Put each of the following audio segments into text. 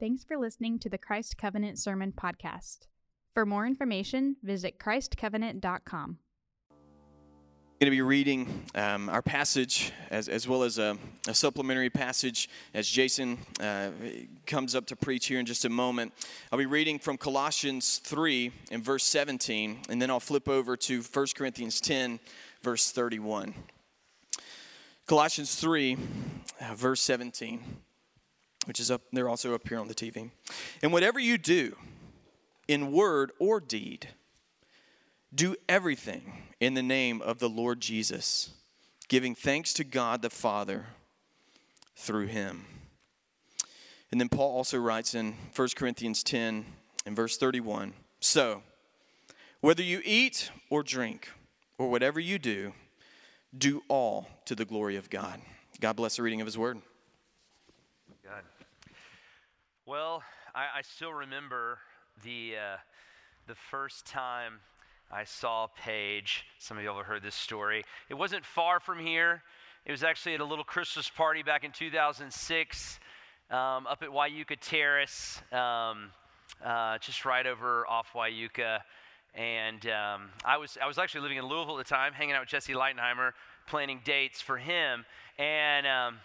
Thanks for listening to the Christ Covenant Sermon Podcast. For more information, visit ChristCovenant.com. going to be reading um, our passage as, as well as a, a supplementary passage as Jason uh, comes up to preach here in just a moment. I'll be reading from Colossians 3 and verse 17, and then I'll flip over to 1 Corinthians 10, verse 31. Colossians 3, uh, verse 17, which is up there also up here on the TV. And whatever you do, in word or deed, do everything in the name of the Lord Jesus, giving thanks to God the Father through him. And then Paul also writes in 1 Corinthians 10 and verse 31 So, whether you eat or drink, or whatever you do, do all to the glory of God. God bless the reading of his word. God. Well, I, I still remember the, uh, the first time I saw Paige. Some of you have heard this story. It wasn't far from here. It was actually at a little Christmas party back in 2006 um, up at Wieuca Terrace, um, uh, just right over off Wieuca. And um, I, was, I was actually living in Louisville at the time, hanging out with Jesse Leitenheimer, planning dates for him. And um,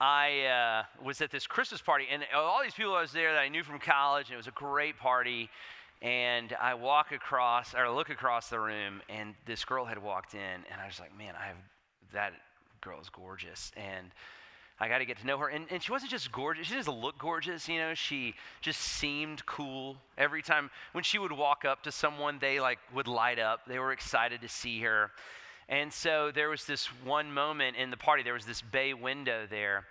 I uh, was at this Christmas party, and all these people I was there that I knew from college, and it was a great party. And I walk across, or look across the room, and this girl had walked in, and I was like, man, I have, that girl is gorgeous. And I got to get to know her. And, and she wasn't just gorgeous, she didn't look gorgeous, you know, she just seemed cool. Every time when she would walk up to someone, they like would light up. They were excited to see her. And so there was this one moment in the party, there was this bay window there,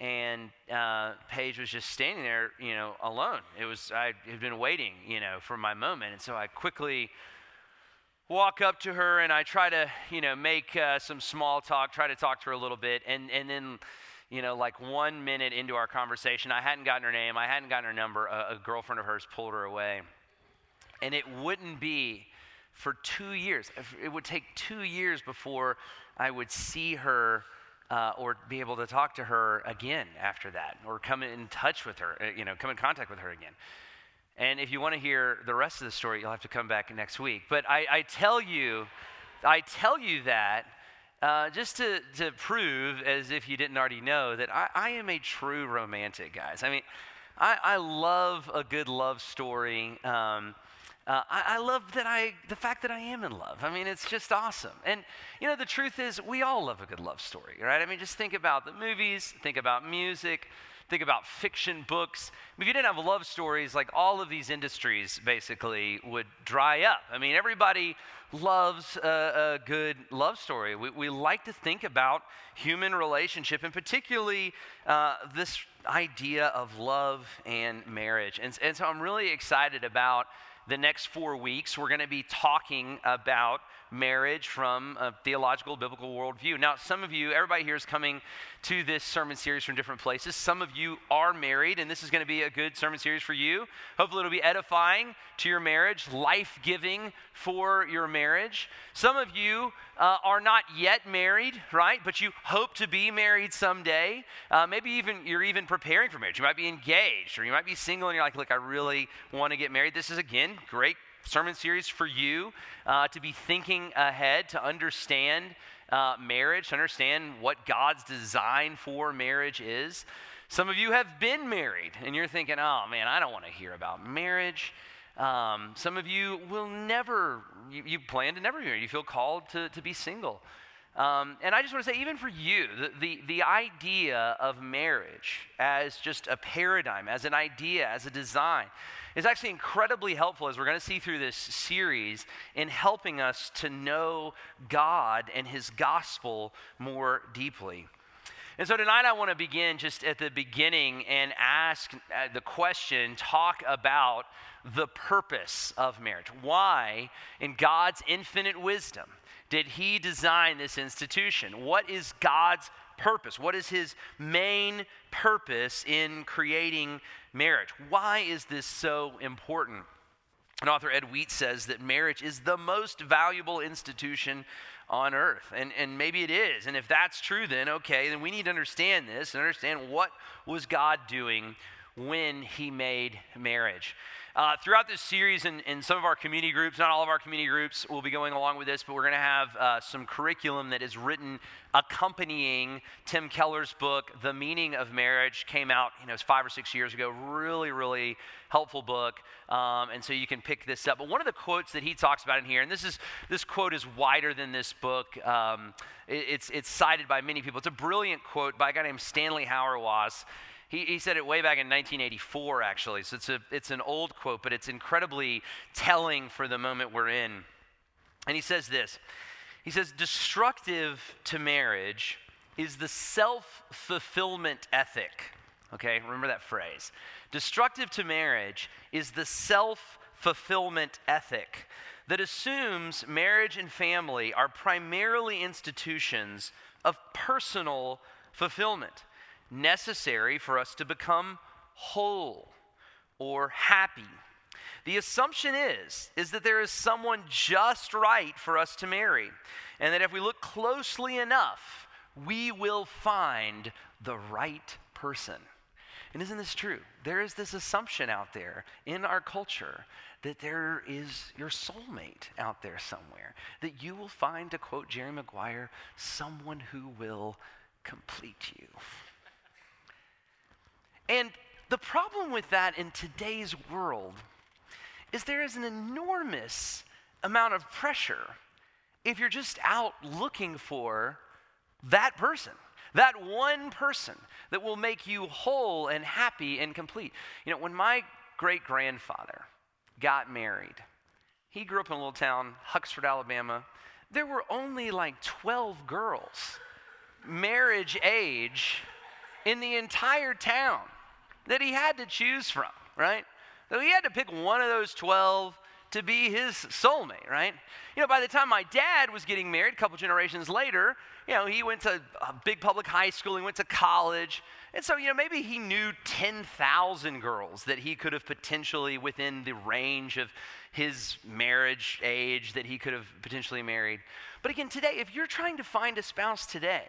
and uh, Paige was just standing there, you know, alone. It was, I had been waiting, you know, for my moment. And so I quickly walk up to her and I try to, you know, make uh, some small talk, try to talk to her a little bit. And, and then, you know, like one minute into our conversation, I hadn't gotten her name, I hadn't gotten her number. A, a girlfriend of hers pulled her away. And it wouldn't be for two years. It would take two years before I would see her uh, or be able to talk to her again after that, or come in touch with her, uh, you know, come in contact with her again. And if you want to hear the rest of the story, you'll have to come back next week. But I, I tell you, I tell you that uh, just to, to prove, as if you didn't already know, that I, I am a true romantic, guys. I mean, I, I love a good love story. Um, uh, I, I, love that I, the fact that I am in love. I mean, it's just awesome. And, you know, the truth is, we all love a good love story, right? I mean, just think about the movies, think about music, think about fiction books. If you didn't have love stories, like all of these industries basically would dry up. I mean, everybody loves a, a good love story. We, we, like to think about human relationship, and particularly uh, this idea of love and marriage. And, and so I'm really excited about the next four weeks, we're going to be talking about marriage from a theological, biblical worldview. Now, some of you, everybody here is coming to this sermon series from different places. Some of you are married, and this is going to be a good sermon series for you. Hopefully, it'll be edifying to your marriage, life giving for your marriage. Some of you uh, are not yet married, right? But you hope to be married someday. Uh, maybe even you're even preparing for marriage. You might be engaged, or you might be single, and you're like, look, I really want to get married. This is, again, great sermon series for you uh, to be thinking ahead, to understand uh, marriage, to understand what God's design for marriage is. Some of you have been married and you're thinking, oh man, I don't want to hear about marriage. Um, some of you will never, you, you, plan to never be married. You feel called to, to be single. Um, and I just want to say, even for you, the, the, the, idea of marriage as just a paradigm, as an idea, as a design, is actually incredibly helpful, as we're going to see through this series, in helping us to know God and His gospel more deeply. And so tonight I want to begin just at the beginning and ask uh, the question, talk about the purpose of marriage. Why, in God's infinite wisdom, did he design this institution? What is God's purpose? What is his main purpose in creating marriage? Why is this so important? And author Ed Wheat says that marriage is the most valuable institution on earth. And, and maybe it is. And if that's true, then okay, then we need to understand this and understand what was God doing when he made marriage. Uh, throughout this series, in, in some of our community groups, not all of our community groups will be going along with this, but we're going to have uh, some curriculum that is written accompanying Tim Keller's book, The Meaning of Marriage. Came out, you know, five or six years ago. Really, really helpful book. Um, and so you can pick this up. But one of the quotes that he talks about in here, and this is this quote is wider than this book. Um, it, it's it's cited by many people. It's a brilliant quote by a guy named Stanley Hauerwas. He, he said it way back in 1984, actually. So it's, a, it's an old quote, but it's incredibly telling for the moment we're in. And he says this He says, Destructive to marriage is the self fulfillment ethic. Okay, remember that phrase. Destructive to marriage is the self fulfillment ethic that assumes marriage and family are primarily institutions of personal fulfillment necessary for us to become whole or happy. The assumption is is that there is someone just right for us to marry and that if we look closely enough, we will find the right person. And isn't this true? There is this assumption out there in our culture that there is your soulmate out there somewhere, that you will find, to quote Jerry Maguire, someone who will complete you. And the problem with that in today's world is there is an enormous amount of pressure if you're just out looking for that person, that one person that will make you whole and happy and complete. You know, when my great grandfather got married, he grew up in a little town, Huxford, Alabama. There were only like 12 girls, marriage age, in the entire town that he had to choose from, right? So he had to pick one of those 12 to be his soulmate, right? You know, by the time my dad was getting married, a couple generations later, you know, he went to a big public high school, he went to college. And so, you know, maybe he knew 10,000 girls that he could have potentially, within the range of his marriage age, that he could have potentially married. But again, today, if you're trying to find a spouse today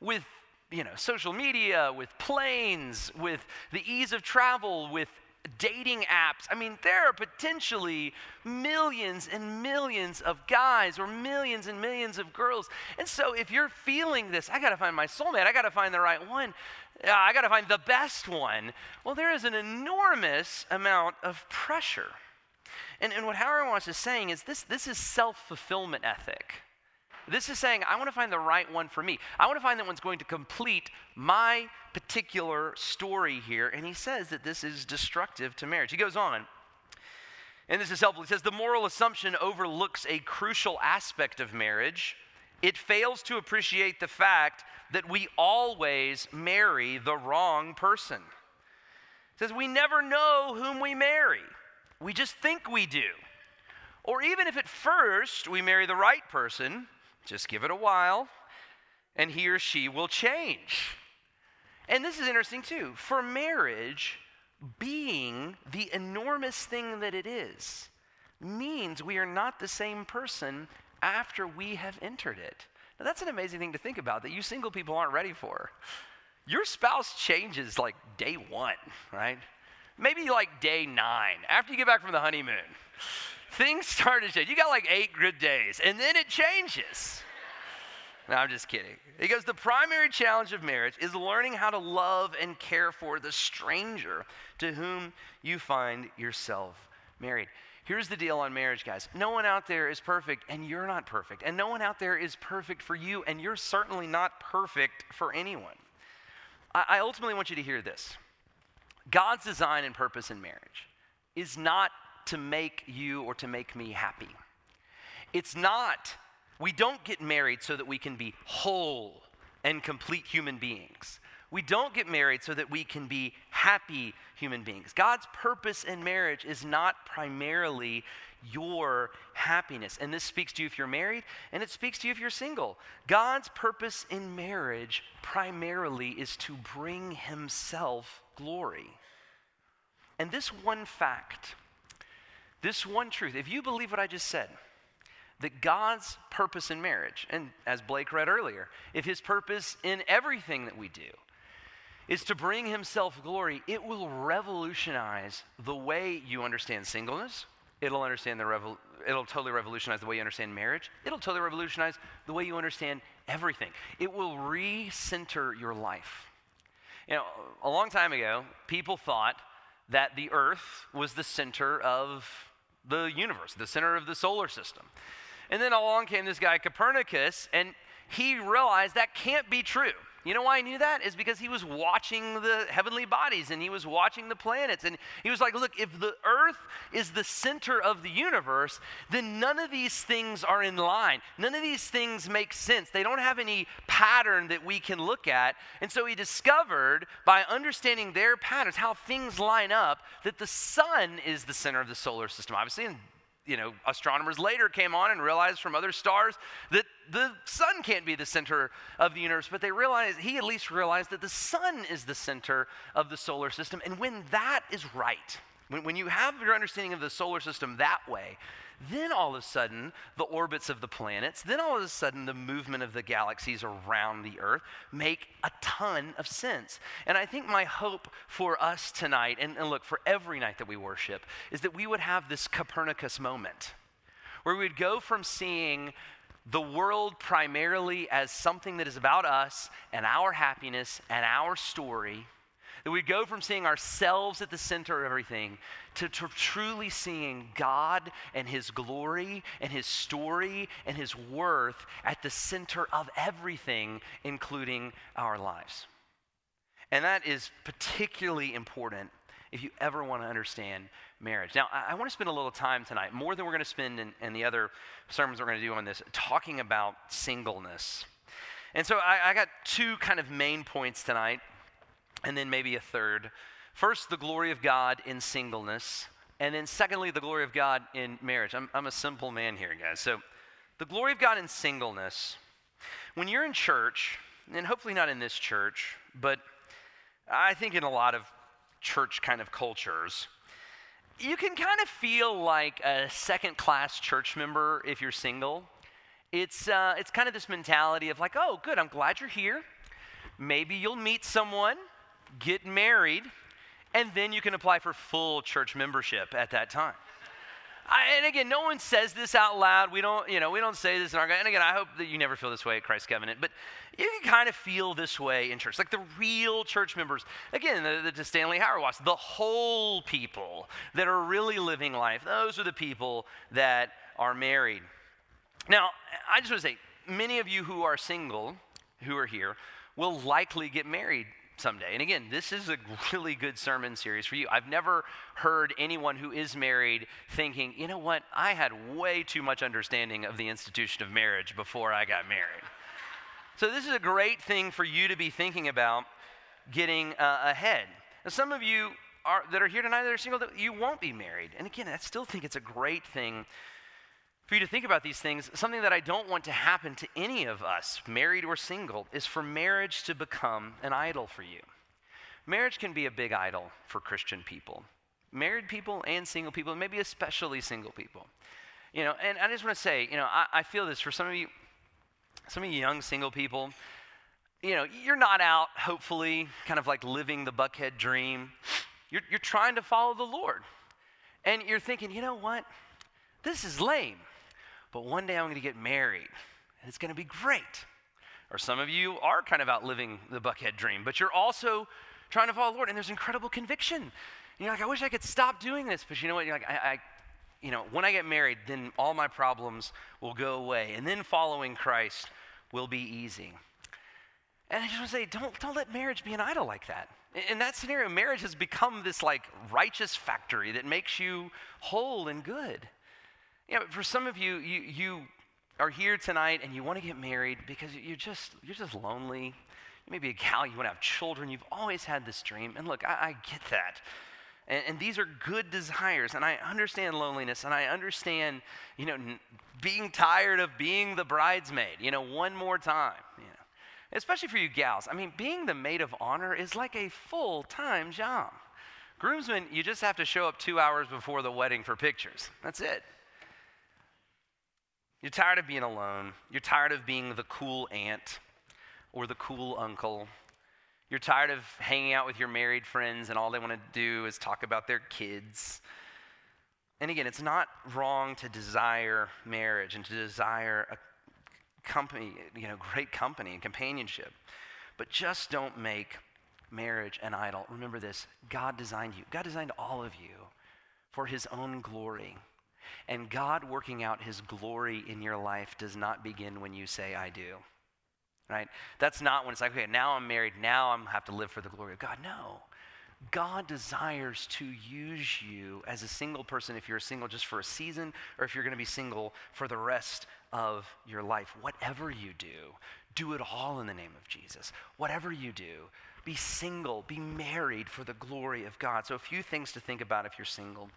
with you know, social media, with planes, with the ease of travel, with dating apps. I mean, there are potentially millions and millions of guys or millions and millions of girls. And so if you're feeling this, I got to find my soulmate, I got to find the right one, uh, I got to find the best one. Well, there is an enormous amount of pressure. And, and what Hauerwas is saying is this, this is self fulfillment ethic. This is saying, I want to find the right one for me. I want to find the one's going to complete my particular story here. And he says that this is destructive to marriage. He goes on, and this is helpful. He says, the moral assumption overlooks a crucial aspect of marriage. It fails to appreciate the fact that we always marry the wrong person. It says, we never know whom we marry, we just think we do. Or even if at first we marry the right person, just give it a while, and he or she will change. And this is interesting too. For marriage, being the enormous thing that it is means we are not the same person after we have entered it. Now, that's an amazing thing to think about that you single people aren't ready for. Your spouse changes like day one, right? Maybe like day nine, after you get back from the honeymoon things start to change. You got like eight good days, and then it changes. No, I'm just kidding. He goes, The primary challenge of marriage is learning how to love and care for the stranger to whom you find yourself married. Here's the deal on marriage, guys. No one out there is perfect, and you're not perfect. And no one out there is perfect for you, and you're certainly not perfect for anyone. I, I ultimately want you to hear this God's design and purpose in marriage is not to make you or to make me happy. It's not, we don't get married so that we can be whole and complete human beings. We don't get married so that we can be happy human beings. God's purpose in marriage is not primarily your happiness. And this speaks to you if you're married, and it speaks to you if you're single. God's purpose in marriage primarily is to bring Himself glory. And this one fact this one truth, if you believe what I just said, that God's purpose in marriage, and as Blake read earlier, if his purpose in everything that we do, is to bring himself glory, it will revolutionize the way you understand singleness. It'll understand the revol- it'll totally revolutionize the way you understand marriage. It'll totally revolutionize the way you understand everything. It will recenter your life. You know, a long time ago, people thought that the earth was the center of the universe, the center of the solar system. And then along came this guy Copernicus and he realized that can't be true. You know why I knew that? Is because he was watching the heavenly bodies and he was watching the planets. And he was like, look, if the earth is the center of the universe, then none of these things are in line. None of these things make sense. They don't have any pattern that we can look at. And so he discovered by understanding their patterns, how things line up, that the sun is the center of the solar system, obviously. And you know, astronomers later came on and realized from other stars that the sun can't be the center of the universe, but they realized, he at least realized that the sun is the center of the solar system. And when that is right, when, when you have your understanding of the solar system that way, then all of a sudden, the orbits of the planets, then all of a sudden, the movement of the galaxies around the Earth make a ton of sense. And I think my hope for us tonight, and, and look, for every night that we worship, is that we would have this Copernicus moment where we'd go from seeing the world primarily as something that is about us and our happiness and our story that we go from seeing ourselves at the center of everything to, truly seeing God and His glory and His story and His worth at the center of everything, including our lives. And that is particularly important if you ever want to understand marriage. Now, I, I want to spend a little time tonight, more than we're going to spend in, in the other sermons we're going to do on this, talking about singleness. And so I, I got two kind of main points tonight and then maybe a third. First, the glory of God in singleness, and then secondly, the glory of God in marriage. I'm, I'm a simple man here, guys. So, the glory of God in singleness. When you're in church, and hopefully not in this church, but I think in a lot of church kind of cultures, you can kind of feel like a second class church member if you're single. It's, uh, it's kind of this mentality of like, oh, good, I'm glad you're here. Maybe you'll meet someone get married, and then you can apply for full church membership at that time. I, and again, no one says this out loud. We don't, you know, we don't say this in our. And again, I hope that you never feel this way at Christ Covenant. But you can kind of feel this way in church, like the real church members. Again, the, the Stanley Hauerwas, the whole people that are really living life. Those are the people that are married. Now, I just want to say, many of you who are single, who are here, will likely get married someday. And again, this is a really good sermon series for you. I've never heard anyone who is married thinking, you know what, I had way too much understanding of the institution of marriage before I got married. So, this is a great thing for you to be thinking about getting uh, ahead. Now, some of you are, that are here tonight that are single, that you won't be married. And again, I still think it's a great thing for you to think about these things, something that I don't want to happen to any of us, married or single, is for marriage to become an idol for you. Marriage can be a big idol for Christian people, married people and single people, and maybe especially single people. You know, and I just want to say, you know, I, I feel this for some of you, some of you young single people, you know, you're not out, hopefully, kind of like living the Buckhead dream. You're, you're trying to follow the Lord. And you're thinking, you know what? This is lame but one day I'm going to get married, and it's going to be great. Or some of you are kind of outliving the Buckhead dream, but you're also trying to follow the Lord, and there's incredible conviction. And you're like, I wish I could stop doing this, but you know what? You're like, I, I you know, when I get married, then all my problems will go away, and then following Christ will be easy. And I just want to say, don't, don't let marriage be an idol like that. In that scenario, marriage has become this like righteous factory that makes you whole and good. You know, for some of you, you, you are here tonight and you want to get married because you're just, you're just lonely. You may be a gal, you want to have children. You've always had this dream. And look, I, I get that. And, and, these are good desires. And I understand loneliness and I understand, you know, n- being tired of being the bridesmaid, you know, one more time. You know. Especially for you gals. I mean, being the maid of honor is like a full time job. Groomsmen, you just have to show up two hours before the wedding for pictures. That's it. You're tired of being alone. You're tired of being the cool aunt or the cool uncle. You're tired of hanging out with your married friends and all they want to do is talk about their kids. And again, it's not wrong to desire marriage and to desire a company, you know, great company and companionship. But just don't make marriage an idol. Remember this God designed you, God designed all of you for his own glory. And God working out his glory in your life does not begin when you say, I do right? That's not when it's like, okay, now I'm married, now I'm have to live for the glory of God. No. God desires to use you as a single person if you're single just for a season or if you're going to be single for the rest of your life. Whatever you do, do it all in the name of Jesus. Whatever you do, be single, be married for the glory of God. So, a few things to think about if you're single.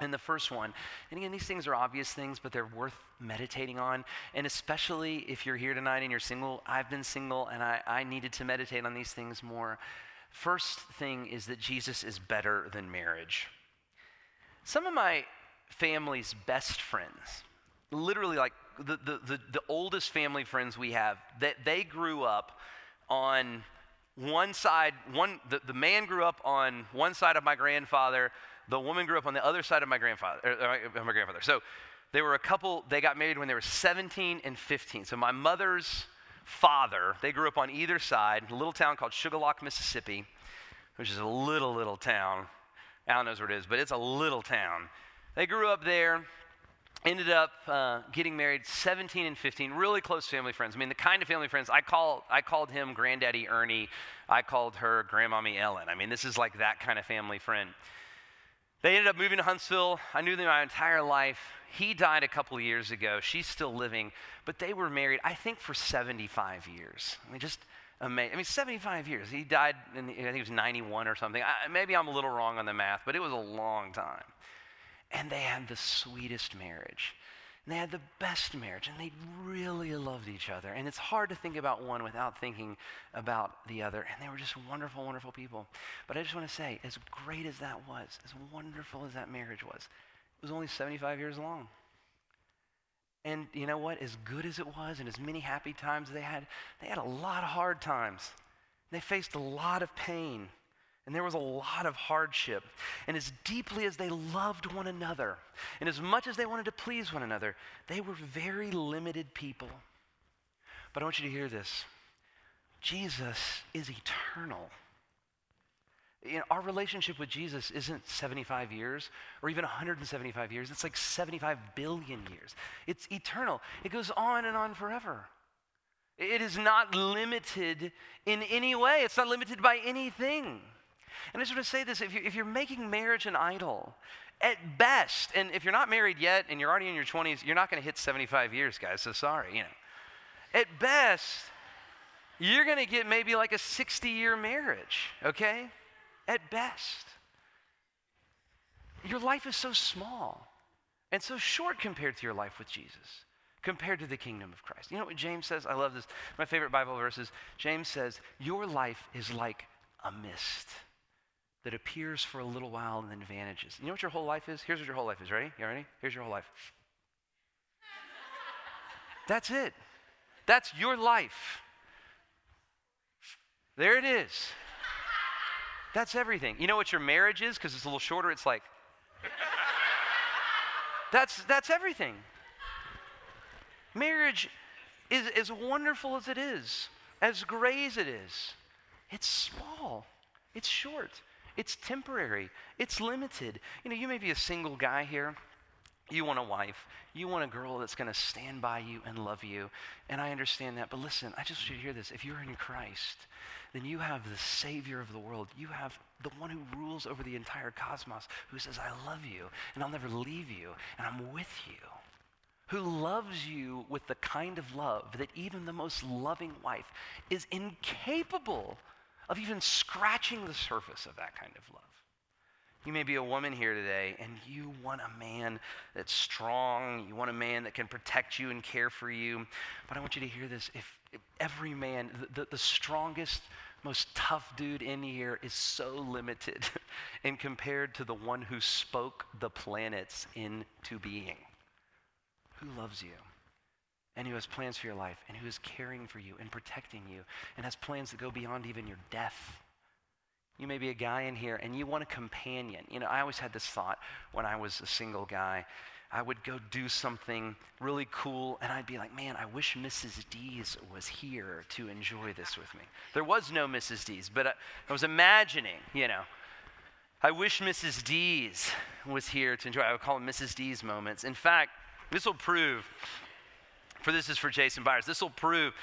And the first one, and again, these things are obvious things, but they're worth meditating on. And especially if you're here tonight and you're single, I've been single and I, I needed to meditate on these things more. First thing is that Jesus is better than marriage. Some of my family's best friends, literally like the, the, the, the oldest family friends we have, that they grew up on one side, one the, the man grew up on one side of my grandfather, the woman grew up on the other side of my grandfather, or, er, my grandfather. So they were a couple, they got married when they were 17 and 15. So my mother's father, they grew up on either side, a little town called Sugarlock, Mississippi, which is a little, little town. Alan knows where it is, but it's a little town. They grew up there, ended up uh, getting married 17 and 15 really close family friends i mean the kind of family friends i call i called him granddaddy ernie i called her grandmommy ellen i mean this is like that kind of family friend they ended up moving to Huntsville. I knew them my entire life. He died a couple years ago. She's still living, but they were married, I think, for 75 years. I mean, just amazing. I mean, 75 years. He died, in, I think he was 91 or something. I, maybe I'm a little wrong on the math, but it was a long time. And they had the sweetest marriage. And they had the best marriage, and they really loved each other. And it's hard to think about one without thinking about the other. And they were just wonderful, wonderful people. But I just want to say, as great as that was, as wonderful as that marriage was, it was only 75 years long. And you know what? As good as it was, and as many happy times they had, they had a lot of hard times. They faced a lot of pain. And there was a lot of hardship. And as deeply as they loved one another, and as much as they wanted to please one another, they were very limited people. But I want you to hear this Jesus is eternal. You know, our relationship with Jesus isn't 75 years or even 175 years. It's like 75 billion years. It's eternal. It goes on and on forever. It is not limited in any way, it's not limited by anything. And I just want to say this if, you, if you're making marriage an idol, at best, and if you're not married yet and you're already in your 20s, you're not going to hit 75 years, guys, so sorry, you know. At best, you're going to get maybe like a 60 year marriage, okay? At best. Your life is so small and so short compared to your life with Jesus, compared to the kingdom of Christ. You know what James says? I love this. My favorite Bible verses. James says, Your life is like a mist that appears for a little while and then vanishes. You know what your whole life is? Here's what your whole life is. Ready? You ready? Here's your whole life. That's it. That's your life. There it is. That's everything. You know what your marriage is? Because it's a little shorter, it's like. that's, that's everything. Marriage is as wonderful as it is, as gray as it is. It's small, it's short. It's temporary, it's limited. You know, you may be a single guy here. You want a wife. You want a girl that's going to stand by you and love you. And I understand that. But listen, I just want you to hear this. If you're in Christ, then you have the Savior of the world. You have the one who rules over the entire cosmos, who says, I love you, and I'll never leave you, and I'm with you. Who loves you with the kind of love that even the most loving wife is incapable of even scratching the surface of that kind of love. You may be a woman here today and you want a man that's strong. You want a man that can protect you and care for you. But I want you to hear this. If, if every man, the, the strongest, most tough dude in here is so limited and compared to the one who spoke the planets into being, who loves you and who has plans for your life and who is caring for you and protecting you and has plans that go beyond even your death. You may be a guy in here and you want a companion. You know, I always had this thought when I was a single guy. I would go do something really cool and I'd be like, man, I wish Mrs. D's was here to enjoy this with me. There was no Mrs. D's, but I, I was imagining, you know, I wish Mrs. D's was here to enjoy. I would call them Mrs. D's moments. In fact, this will prove, for this is for Jason Byers, this will prove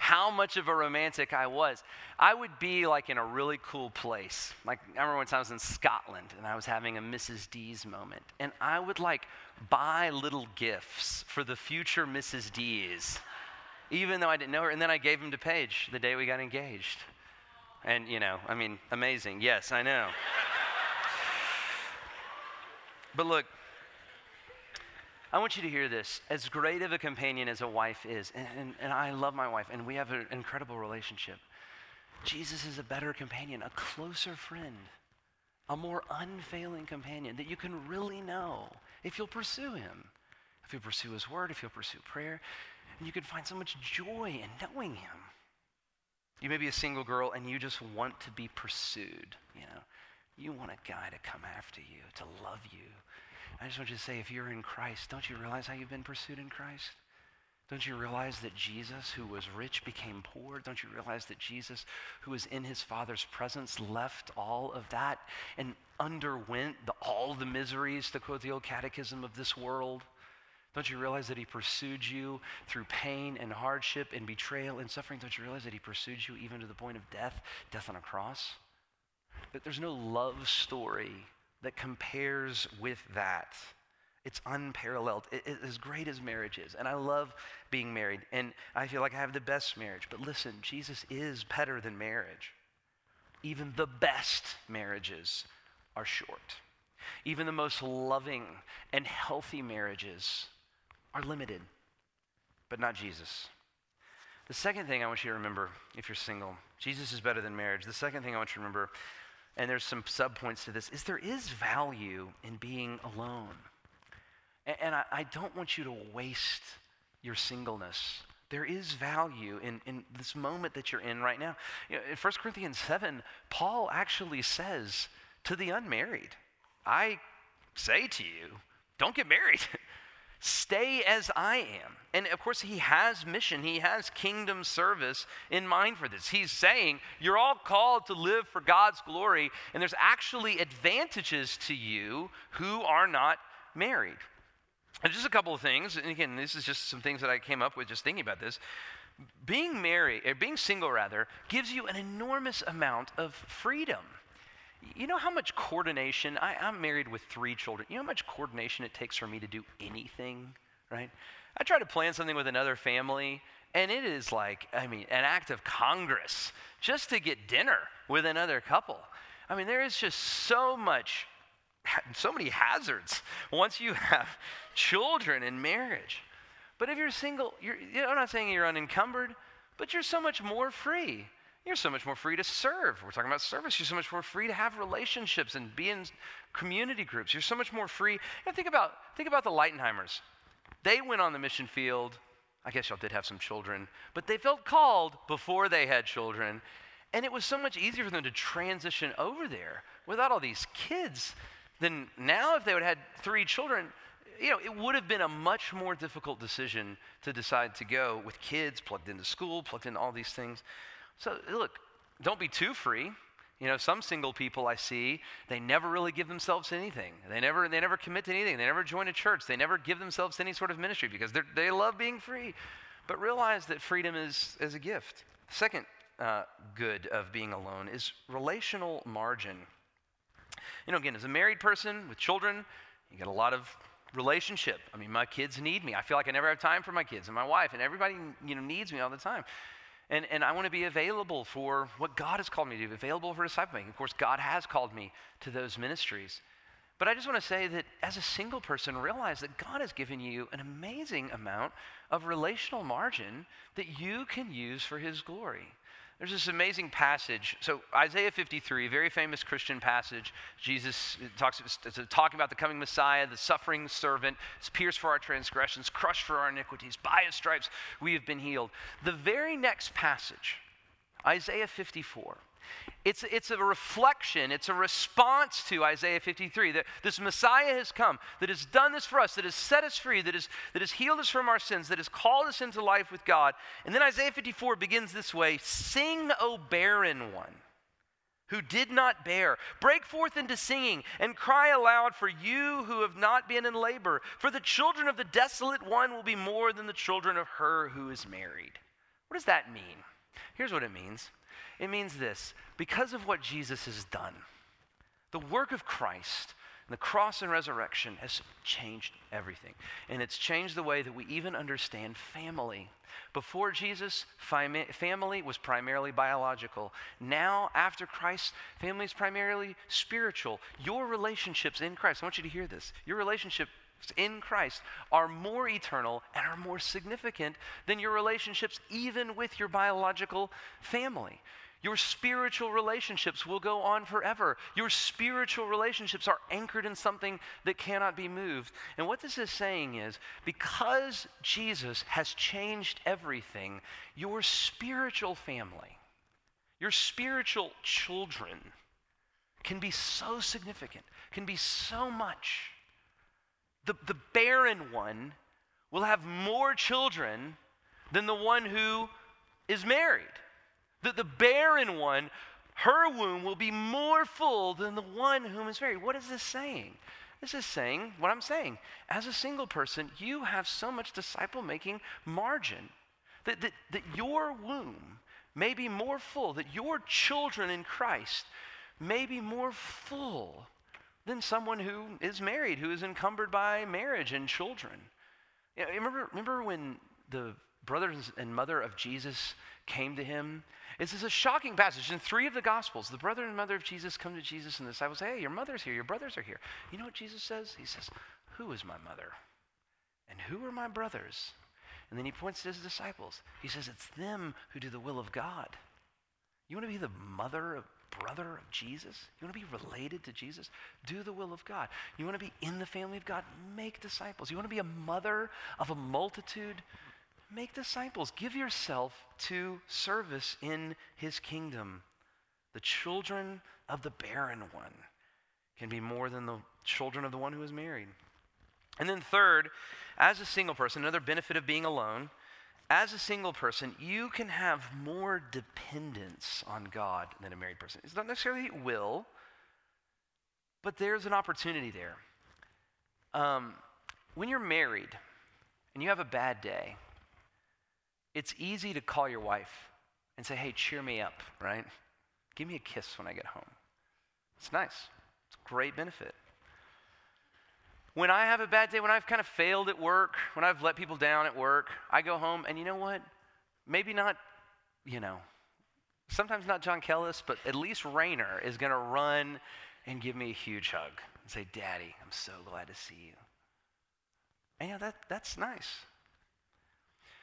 how much of a romantic I was. I would be like in a really cool place. Like, I remember time I was in Scotland and I was having a Mrs. D's moment. And I would like buy little gifts for the future Mrs. D's, even though I didn't know her. And then I gave them to Paige the day we got engaged. And, you know, I mean, amazing. Yes, I know. but look, I want you to hear this. As great of a companion as a wife is, and, and, and, I love my wife, and we have an incredible relationship, Jesus is a better companion, a closer friend, a more unfailing companion that you can really know if you'll pursue him, if you'll pursue his word, if you'll pursue prayer, and you can find so much joy in knowing him. You may be a single girl and you just want to be pursued, you know. You want a guy to come after you, to love you, I just want you to say, if you're in Christ, don't you realize how you've been pursued in Christ? Don't you realize that Jesus, who was rich, became poor? Don't you realize that Jesus, who was in his Father's presence, left all of that and underwent the, all the miseries, to quote the old catechism of this world? Don't you realize that he pursued you through pain and hardship and betrayal and suffering? Don't you realize that he pursued you even to the point of death, death on a cross? That there's no love story that compares with that. It's unparalleled. It, it, as great as marriage is. And I love being married. And I feel like I have the best marriage. But listen, Jesus is better than marriage. Even the best marriages are short. Even the most loving and healthy marriages are limited, but not Jesus. The second thing I want you to remember if you're single, Jesus is better than marriage. The second thing I want you to remember and there's some subpoints to this, is there is value in being alone. And, and I, I, don't want you to waste your singleness. There is value in, in this moment that you're in right now. You know, in 1 Corinthians 7, Paul actually says to the unmarried, I say to you, don't get married. Stay as I am. And of course, he has mission, he has kingdom service in mind for this. He's saying, You're all called to live for God's glory, and there's actually advantages to you who are not married. And just a couple of things, and again, this is just some things that I came up with just thinking about this. Being married, or being single rather, gives you an enormous amount of freedom. You know how much coordination, I, am married with three children. You know how much coordination it takes for me to do anything, right? I try to plan something with another family, and it is like, I mean, an act of Congress just to get dinner with another couple. I mean, there is just so much, so many hazards once you have children in marriage. But if you're single, you're, you know, I'm not saying you're unencumbered, but you're so much more free. You're so much more free to serve. We're talking about service. You're so much more free to have relationships and be in community groups. You're so much more free. Think about, think about the Lightenheimers. They went on the mission field. I guess y'all did have some children, but they felt called before they had children. And it was so much easier for them to transition over there without all these kids than now if they would have had three children. You know, it would have been a much more difficult decision to decide to go with kids plugged into school, plugged into all these things. So, look, don't be too free. You know, some single people I see, they never really give themselves anything. They never, they never commit to anything. They never join a church. They never give themselves any sort of ministry because they they love being free. But realize that freedom is, is a gift. Second uh, good of being alone is relational margin. You know, again, as a married person with children, you get a lot of relationship. I mean, my kids need me. I feel like I never have time for my kids and my wife, and everybody, you know, needs me all the time. And, and I want to be available for what God has called me to do, available for disciple making. Of course, God has called me to those ministries. But I just want to say that as a single person, realize that God has given you an amazing amount of relational margin that you can use for His glory. There's this amazing passage. So, Isaiah 53, very famous Christian passage. Jesus talks talking about the coming Messiah, the suffering servant, is pierced for our transgressions, crushed for our iniquities. By his stripes we have been healed. The very next passage, Isaiah 54, it's, it's a reflection, it's a response to Isaiah 53 that this Messiah has come, that has done this for us, that has set us free, that, is, that has healed us from our sins, that has called us into life with God. And then Isaiah 54 begins this way Sing, O barren one who did not bear. Break forth into singing and cry aloud for you who have not been in labor. For the children of the desolate one will be more than the children of her who is married. What does that mean? Here's what it means it means this because of what Jesus has done, the work of Christ, the cross and resurrection has changed everything. And it's changed the way that we even understand family. Before Jesus, family was primarily biological. Now, after Christ, family is primarily spiritual. Your relationships in Christ, I want you to hear this. Your relationships in Christ are more eternal and are more significant than your relationships, even with your biological family. Your spiritual relationships will go on forever. Your spiritual relationships are anchored in something that cannot be moved. And what this is saying is because Jesus has changed everything, your spiritual family, your spiritual children can be so significant, can be so much. The, the barren one will have more children than the one who is married. That the barren one, her womb will be more full than the one whom is married. What is this saying? This is saying what I'm saying. As a single person, you have so much disciple making margin that, that, that your womb may be more full, that your children in Christ may be more full than someone who is married, who is encumbered by marriage and children. You know, remember, remember when the brothers and mother of Jesus came to him this is a shocking passage. In three of the Gospels, the brother and mother of Jesus come to Jesus, and the disciples say, Hey, your mother's here, your brothers are here. You know what Jesus says? He says, Who is my mother? And who are my brothers? And then he points to his disciples. He says, It's them who do the will of God. You want to be the mother of brother of Jesus? You want to be related to Jesus? Do the will of God. You want to be in the family of God? Make disciples. You want to be a mother of a multitude? Make disciples. Give yourself to service in his kingdom. The children of the barren one can be more than the children of the one who is married. And then, third, as a single person, another benefit of being alone, as a single person, you can have more dependence on God than a married person. It's not necessarily will, but there's an opportunity there. Um, when you're married and you have a bad day, it's easy to call your wife and say, hey, cheer me up, right? Give me a kiss when I get home. It's nice, it's a great benefit. When I have a bad day, when I've kind of failed at work, when I've let people down at work, I go home and you know what? Maybe not, you know, sometimes not John Kellis, but at least Rayner is going to run and give me a huge hug and say, Daddy, I'm so glad to see you. And know, that, that's nice.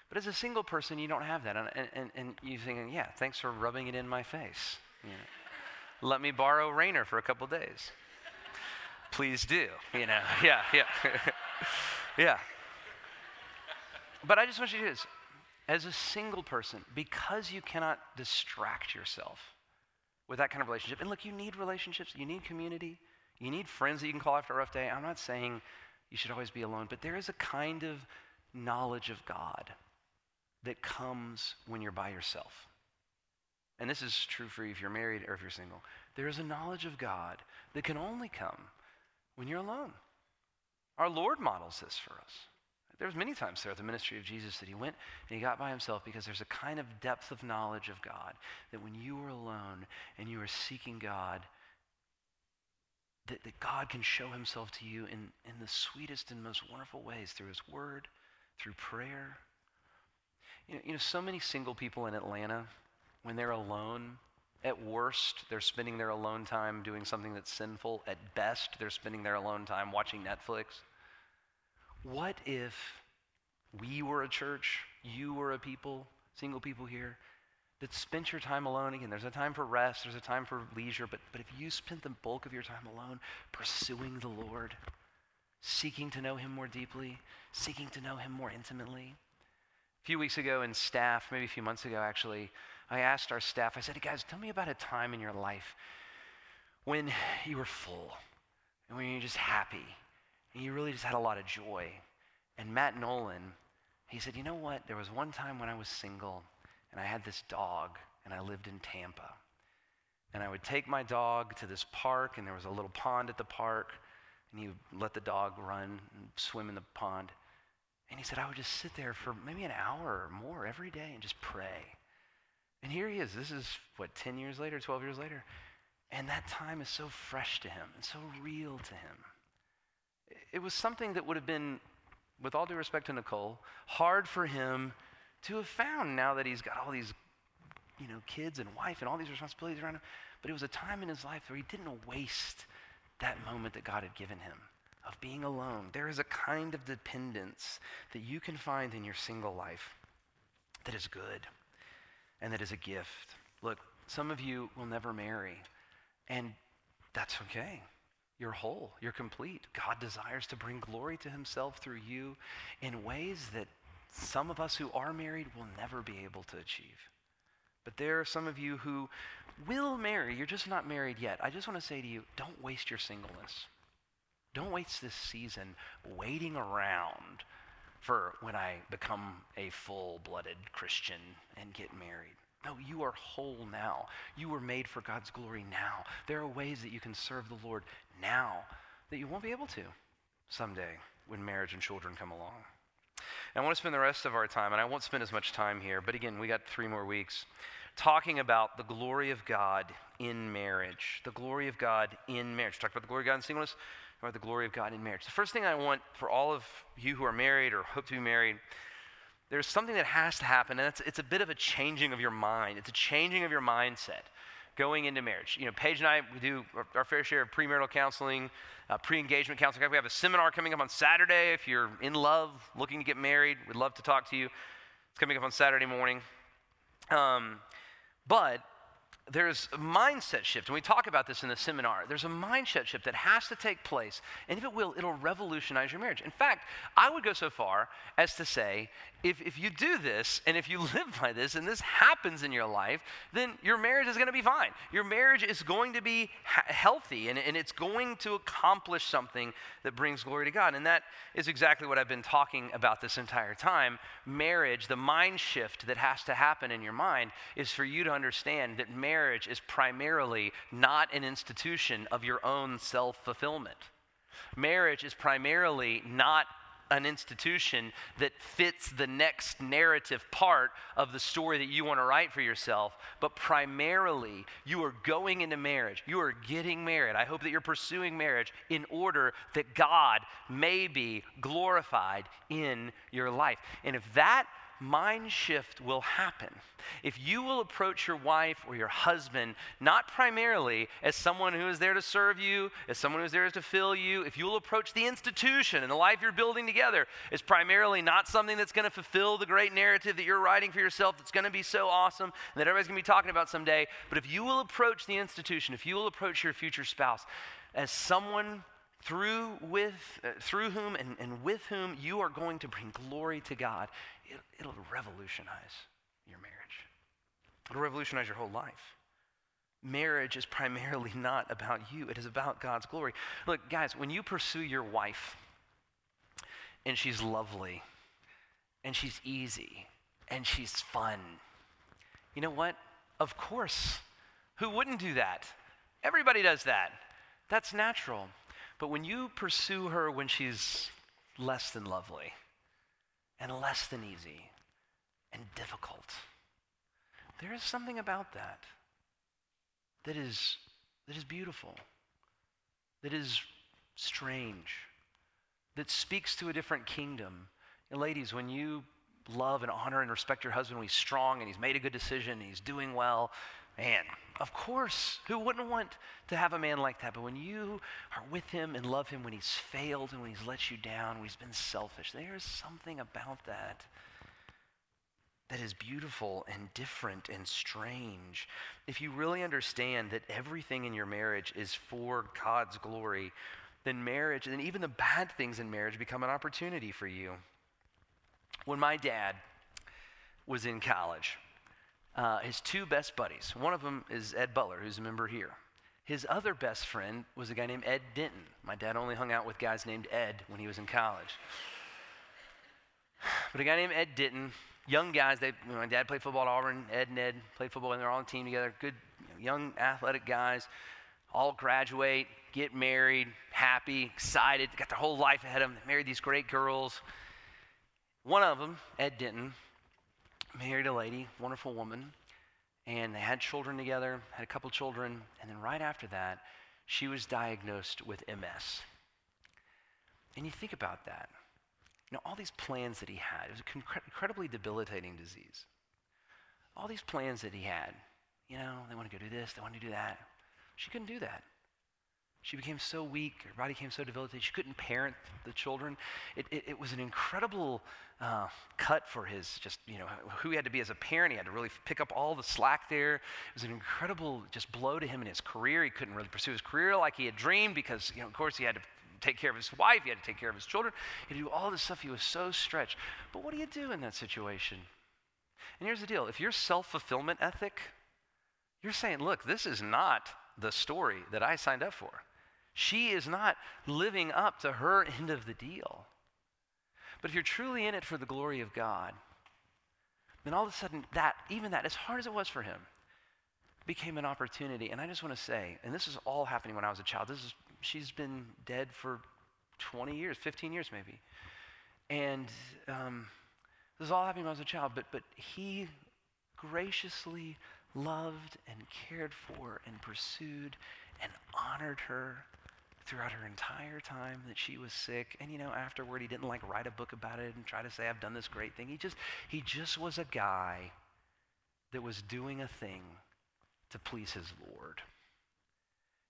But as a single person, you don't have that. And, and, and you're thinking, yeah, thanks for rubbing it in my face. You know, Let me borrow Rayner for a couple days. Please do. You know, yeah, yeah. yeah. But I just want you to do this. As a single person, because you cannot distract yourself with that kind of relationship, and look, you need relationships, you need community, you need friends that you can call after a rough day. I'm not saying you should always be alone, but there is a kind of knowledge of God that comes when you're by yourself. And this is true for you if you're married or if you're single. There is a knowledge of God that can only come when you're alone. Our Lord models this for us. There was many times throughout the ministry of Jesus that he went and he got by himself because there's a kind of depth of knowledge of God that when you are alone and you are seeking God, that, that God can show himself to you in, in the sweetest and most wonderful ways through his word, through prayer, you know, you know, so many single people in Atlanta, when they're alone, at worst, they're spending their alone time doing something that's sinful. At best, they're spending their alone time watching Netflix. What if we were a church, you were a people, single people here, that spent your time alone. Again, there's a time for rest, there's a time for leisure, but, but if you spent the bulk of your time alone pursuing the Lord, seeking to know Him more deeply, seeking to know Him more intimately. A few weeks ago in staff, maybe a few months ago actually, I asked our staff, I said, hey guys, tell me about a time in your life when you were full and when you were just happy and you really just had a lot of joy. And Matt Nolan, he said, you know what? There was one time when I was single and I had this dog and I lived in Tampa. And I would take my dog to this park and there was a little pond at the park and he would let the dog run and swim in the pond. And he said, I would just sit there for maybe an hour or more every day and just pray. And here he is. This is, what, 10 years later, 12 years later? And that time is so fresh to him and so real to him. It was something that would have been, with all due respect to Nicole, hard for him to have found now that he's got all these, you know, kids and wife and all these responsibilities around him. But it was a time in his life where he didn't waste that moment that God had given him of being alone. There is a kind of dependence that you can find in your single life that is good and that is a gift. Look, some of you will never marry, and that's okay. You're whole, you're complete. God desires to bring glory to himself through you in ways that some of us who are married will never be able to achieve. But there are some of you who will marry, you're just not married yet. I just want to say to you don't waste your singleness. Don't waste this season waiting around for when I become a full blooded Christian and get married. No, you are whole now. You were made for God's glory now. There are ways that you can serve the Lord now that you won't be able to someday when marriage and children come along. And I want to spend the rest of our time, and I won't spend as much time here, but again, we got three more weeks, talking about the glory of God in marriage. The glory of God in marriage. Talk about the glory of God in singleness, or the glory of God in marriage. The first thing I want for all of you who are married or hope to be married, there's something that has to happen, and it's, a bit of a changing of your mind. It's a changing of your mindset going into marriage. You know, Paige and I, we do our, our fair share of premarital counseling, uh, pre-engagement counseling. We have a seminar coming up on Saturday. If you're in love, looking to get married, we'd love to talk to you. It's coming up on Saturday morning. Um, but there's a mindset shift, and we talk about this in the seminar. There's a mindset shift that has to take place, and if it will, it'll revolutionize your marriage. In fact, I would go so far as to say if, if you do this and if you live by this and this happens in your life, then your marriage is going to be fine. Your marriage is going to be ha- healthy and, and it's going to accomplish something that brings glory to God. And that is exactly what I've been talking about this entire time. Marriage, the mind shift that has to happen in your mind, is for you to understand that marriage is primarily not an institution of your own self fulfillment. Marriage is primarily not an institution that fits the next narrative part of the story that you want to write for yourself, but primarily you are going into marriage. You are getting married. I hope that you're pursuing marriage in order that God may be glorified in your life. And if that mind shift will happen if you will approach your wife or your husband not primarily as someone who is there to serve you, as someone who is there to fill you, if you will approach the institution and the life you're building together as primarily not something that's going to fulfill the great narrative that you're writing for yourself that's going to be so awesome and that everybody's going to be talking about someday, but if you will approach the institution, if you will approach your future spouse as someone through with uh, through whom and, and with whom you are going to bring glory to God, it, it'll revolutionize your marriage. It'll revolutionize your whole life. Marriage is primarily not about you, it is about God's glory. Look, guys, when you pursue your wife and she's lovely and she's easy and she's fun, you know what? Of course. Who wouldn't do that? Everybody does that. That's natural. But when you pursue her when she's less than lovely and less than easy and difficult, there is something about that that is, that is beautiful, that is strange, that speaks to a different kingdom. And ladies, when you love and honor and respect your husband when he's strong and he's made a good decision and he's doing well, man, of course, who wouldn't want to have a man like that? But when you are with him and love him when he's failed and when he's let you down, when he's been selfish, there's something about that that is beautiful and different and strange, if you really understand that everything in your marriage is for God's glory, then marriage and even the bad things in marriage become an opportunity for you. When my dad was in college, uh, his two best buddies, one of them is Ed Butler, who's a member here. His other best friend was a guy named Ed Denton. My dad only hung out with guys named Ed when he was in college. But a guy named Ed Denton, young guys, they, you know, my dad played football at Auburn, Ed and Ed played football, and they're all on a team together. Good, you know, young athletic guys, all graduate, get married, happy, excited, got their whole life ahead of them. They married these great girls. One of them, Ed Denton, married a lady, wonderful woman, and they had children together, had a couple children, and then right after that, she was diagnosed with MS. And you think about that. You know, all these plans that he had, it was an incredibly debilitating disease. All these plans that he had, you know, they want to go do this, they want to do that. She couldn't do that. She became so weak, her body became so debilitated, she couldn't parent the children. It, it, it was an incredible uh, cut for his, just, you know, who he had to be as a parent. He had to really pick up all the slack there. It was an incredible just blow to him in his career. He couldn't really pursue his career like he had dreamed because, you know, of course, he had to take care of his wife, he had to take care of his children, he had to do all this stuff. He was so stretched. But what do you do in that situation? And here's the deal if your self fulfillment ethic, you're saying, look, this is not the story that I signed up for. She is not living up to her end of the deal. But if you're truly in it for the glory of God, then all of a sudden, that, even that, as hard as it was for him, became an opportunity. And I just want to say, and this is all happening when I was a child. This is, she's been dead for 20 years, 15 years maybe. And um, this is all happening when I was a child, but, but he graciously loved and cared for and pursued and honored her throughout her entire time that she was sick. And you know, afterward, he didn't like write a book about it and try to say, I've done this great thing. He just, he just was a guy that was doing a thing to please his Lord.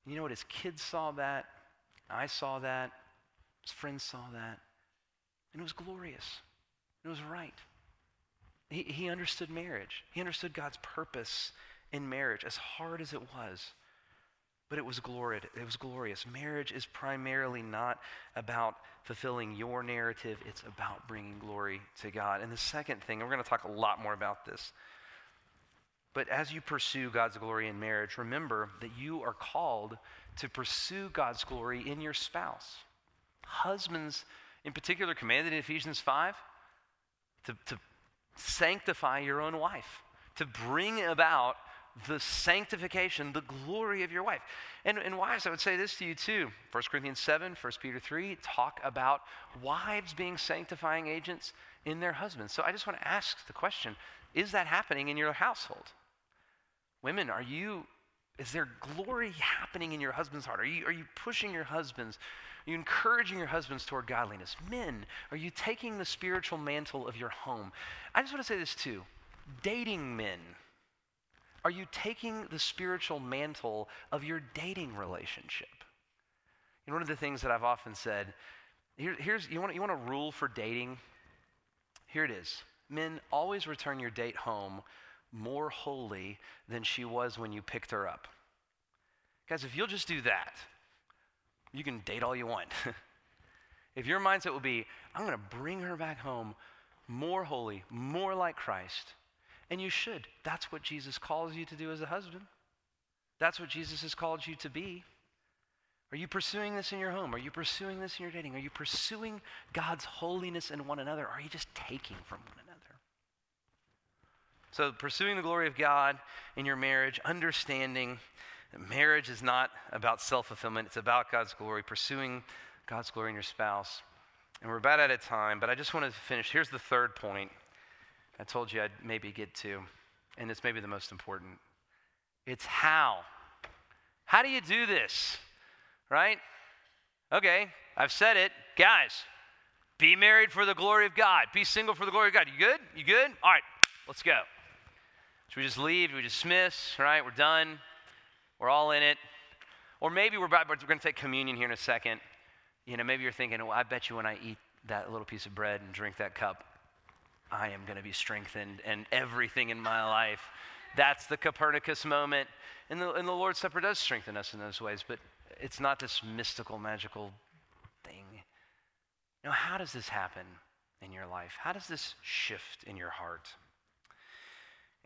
And you know what? His kids saw that. I saw that. His friends saw that. And it was glorious. It was right. He, he understood marriage. He understood God's purpose in marriage, as hard as it was. But it was glorious. It was glorious. Marriage is primarily not about fulfilling your narrative, it's about bringing glory to God. And the second thing, and we're going to talk a lot more about this, but as you pursue God's glory in marriage, remember that you are called to pursue God's glory in your spouse. Husbands, in particular, commanded in Ephesians 5 to, to sanctify your own wife, to bring about the sanctification, the glory of your wife. And, and wives, I would say this to you too. 1 Corinthians 7, 1 Peter 3 talk about wives being sanctifying agents in their husbands. So I just want to ask the question is that happening in your household? Women, are you, is there glory happening in your husband's heart? Are you, are you pushing your husbands? Are you encouraging your husbands toward godliness? Men, are you taking the spiritual mantle of your home? I just want to say this too. Dating men, are you taking the spiritual mantle of your dating relationship? You know, one of the things that I've often said here, here's, you want, you want a rule for dating? Here it is. Men, always return your date home more holy than she was when you picked her up. Guys, if you'll just do that, you can date all you want. if your mindset will be, I'm going to bring her back home more holy, more like Christ, and you should. That's what Jesus calls you to do as a husband. That's what Jesus has called you to be. Are you pursuing this in your home? Are you pursuing this in your dating? Are you pursuing God's holiness in one another? Are you just taking from one another? So, pursuing the glory of God in your marriage, understanding that marriage is not about self fulfillment, it's about God's glory, pursuing God's glory in your spouse. And we're about out of time, but I just wanted to finish. Here's the third point I told you I'd maybe get to, and it's maybe the most important. It's how. How do you do this? Right? Okay, I've said it. Guys, be married for the glory of God. Be single for the glory of God. You good? You good? All right, let's go. Should we just leave? Should we dismiss? Right? We're done. We're all in it. Or maybe we're, we're going to take communion here in a second. You know, maybe you're thinking, well, I bet you when I eat that little piece of bread and drink that cup, I am going to be strengthened and everything in my life. That's the Copernicus moment. And the, and the Lord's Supper does strengthen us in those ways, but it's not this mystical, magical thing. Now, how does this happen in your life? How does this shift in your heart?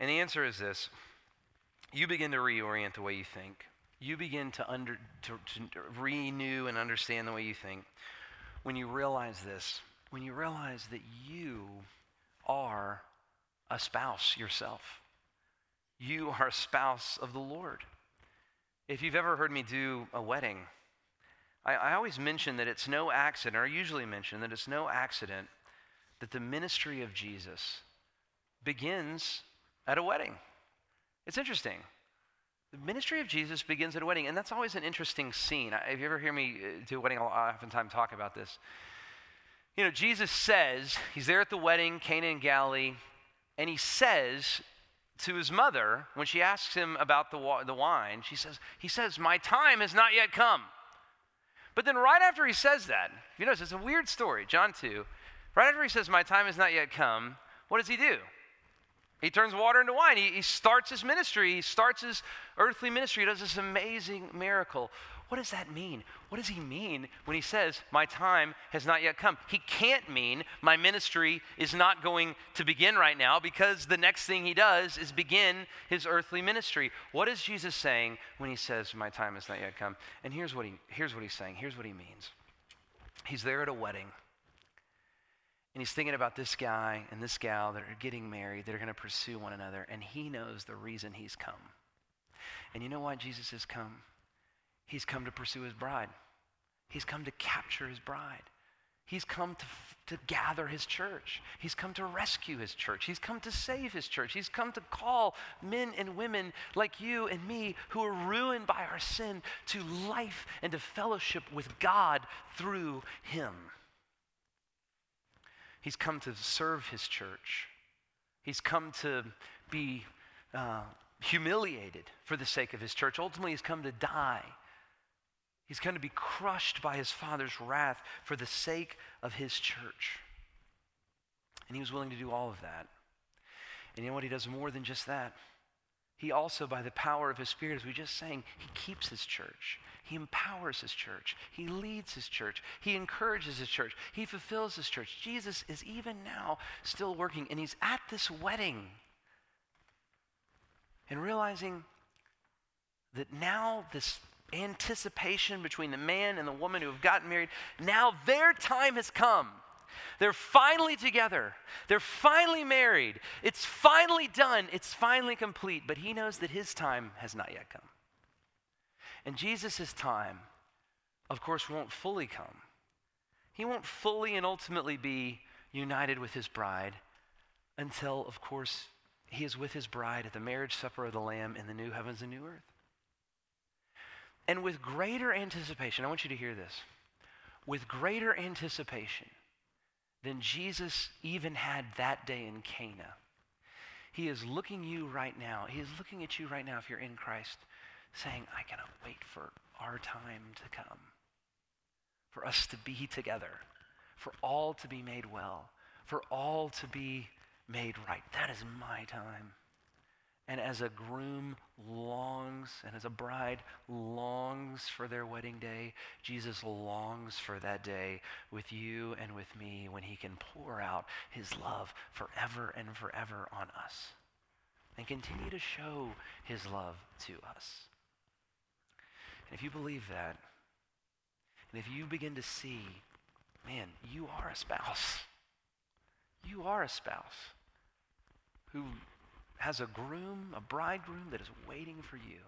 And the answer is this you begin to reorient the way you think. You begin to, under, to, to renew and understand the way you think when you realize this, when you realize that you are a spouse yourself. You are a spouse of the Lord. If you've ever heard me do a wedding, I, I always mention that it's no accident, or I usually mention that it's no accident that the ministry of Jesus begins at a wedding. It's interesting. The ministry of Jesus begins at a wedding, and that's always an interesting scene. If you ever hear me uh, do a wedding, I'll oftentimes talk about this. You know, Jesus says, he's there at the wedding, Cana in Galilee, and he says to his mother, when she asks him about the, the wine, she says, he says, my time has not yet come. But then right after he says that, you notice it's a weird story, John 2, right after he says, my time has not yet come, what does he do? He turns water into wine. He, he starts his ministry. He starts his earthly ministry. He does this amazing miracle. What does that mean? What does he mean when he says, My time has not yet come? He can't mean my ministry is not going to begin right now because the next thing he does is begin his earthly ministry. What is Jesus saying when he says, My time has not yet come? And here's what, he, here's what he's saying. Here's what he means. He's there at a wedding. And he's thinking about this guy and this gal that are getting married, that are going to pursue one another, and he knows the reason he's come. And you know why Jesus has come? He's come to pursue his bride. He's come to capture his bride. He's come to, to gather his church. He's come to rescue his church. He's come to save his church. He's come to call men and women like you and me who are ruined by our sin to life and to fellowship with God through him. He's come to serve his church. He's come to be uh, humiliated for the sake of his church. Ultimately, he's come to die. He's going to be crushed by his Father's wrath for the sake of his church. And he was willing to do all of that. And you know what? He does more than just that. He also, by the power of his Spirit, as we just sang, he keeps his church. He empowers his church. He leads his church. He encourages his church. He fulfills his church. Jesus is even now still working, and he's at this wedding and realizing that now this anticipation between the man and the woman who have gotten married, now their time has come. They're finally together. They're finally married. It's finally done. It's finally complete. But he knows that his time has not yet come. And Jesus' time, of course, won't fully come. He won't fully and ultimately be united with his bride until, of course, he is with his bride at the marriage supper of the Lamb in the new heavens and new earth. And with greater anticipation, I want you to hear this. With greater anticipation than Jesus even had that day in Cana, he is looking you right now. He is looking at you right now if you're in Christ saying, I cannot wait for our time to come, for us to be together, for all to be made well, for all to be made right. That is my time. And as a groom longs, and as a bride longs for their wedding day, Jesus longs for that day with you and with me when he can pour out his love forever and forever on us and continue to show his love to us. And if you believe that, and if you begin to see, man, you are a spouse. You are a spouse who has a groom, a bridegroom that is waiting for you.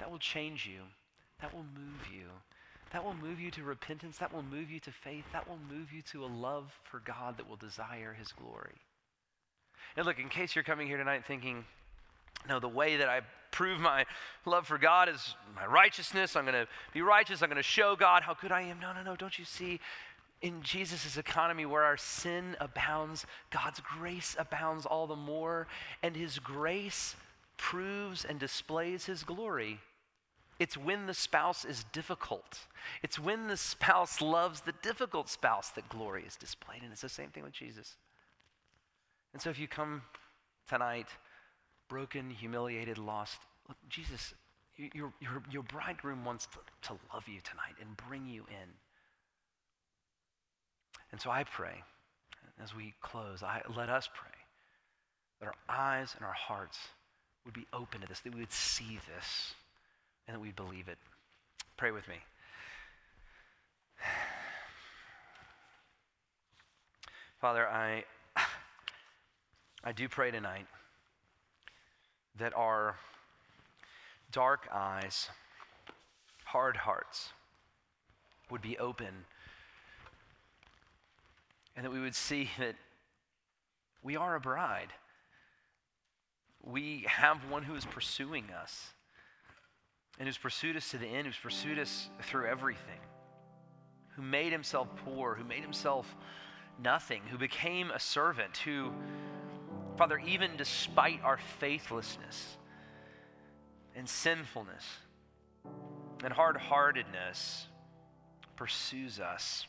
That will change you. That will move you. That will move you to repentance. That will move you to faith. That will move you to a love for God that will desire his glory. And look, in case you're coming here tonight thinking, no, the way that I prove my love for God is my righteousness. I'm going to be righteous. I'm going to show God how good I am. No, no, no. Don't you see? In Jesus' economy, where our sin abounds, God's grace abounds all the more, and His grace proves and displays His glory. It's when the spouse is difficult. It's when the spouse loves the difficult spouse that glory is displayed. And it's the same thing with Jesus. And so if you come tonight broken, humiliated, lost, look, Jesus, your, your, your bridegroom wants to, to love you tonight and bring you in. And so I pray, as we close, I, let us pray that our eyes and our hearts would be open to this, that we would see this, and that we'd believe it. Pray with me. Father, I, I do pray tonight that our dark eyes, hard hearts would be open and that we would see that we are a bride. We have one who is pursuing us and who's pursued us to the end, who's pursued us through everything, who made himself poor, who made himself nothing, who became a servant, who, Father, even despite our faithlessness and sinfulness and hard heartedness, pursues us.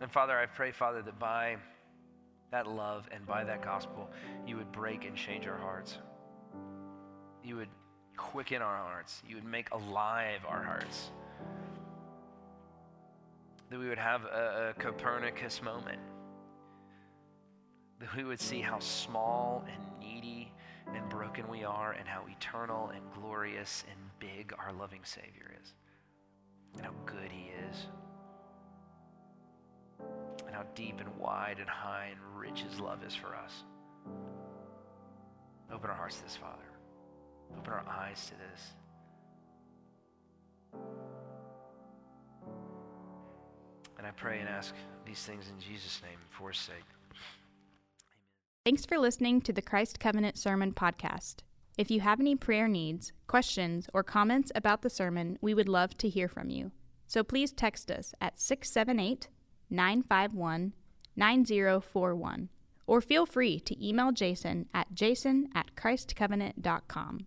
And Father, I pray, Father, that by that love and by that gospel, you would break and change our hearts. You would quicken our hearts. You would make alive our hearts. That we would have a, a Copernicus moment. That we would see how small and needy and broken we are, and how eternal and glorious and big our loving Savior is, and how good He is and how deep and wide and high and rich His love is for us. Open our hearts to this, Father. Open our eyes to this. And I pray and ask these things in Jesus' name for His sake. Thanks for listening to the Christ Covenant Sermon Podcast. If you have any prayer needs, questions, or comments about the sermon, we would love to hear from you. So please text us at 678 951 9041 or feel free to email Jason at jason at christcovenant.com.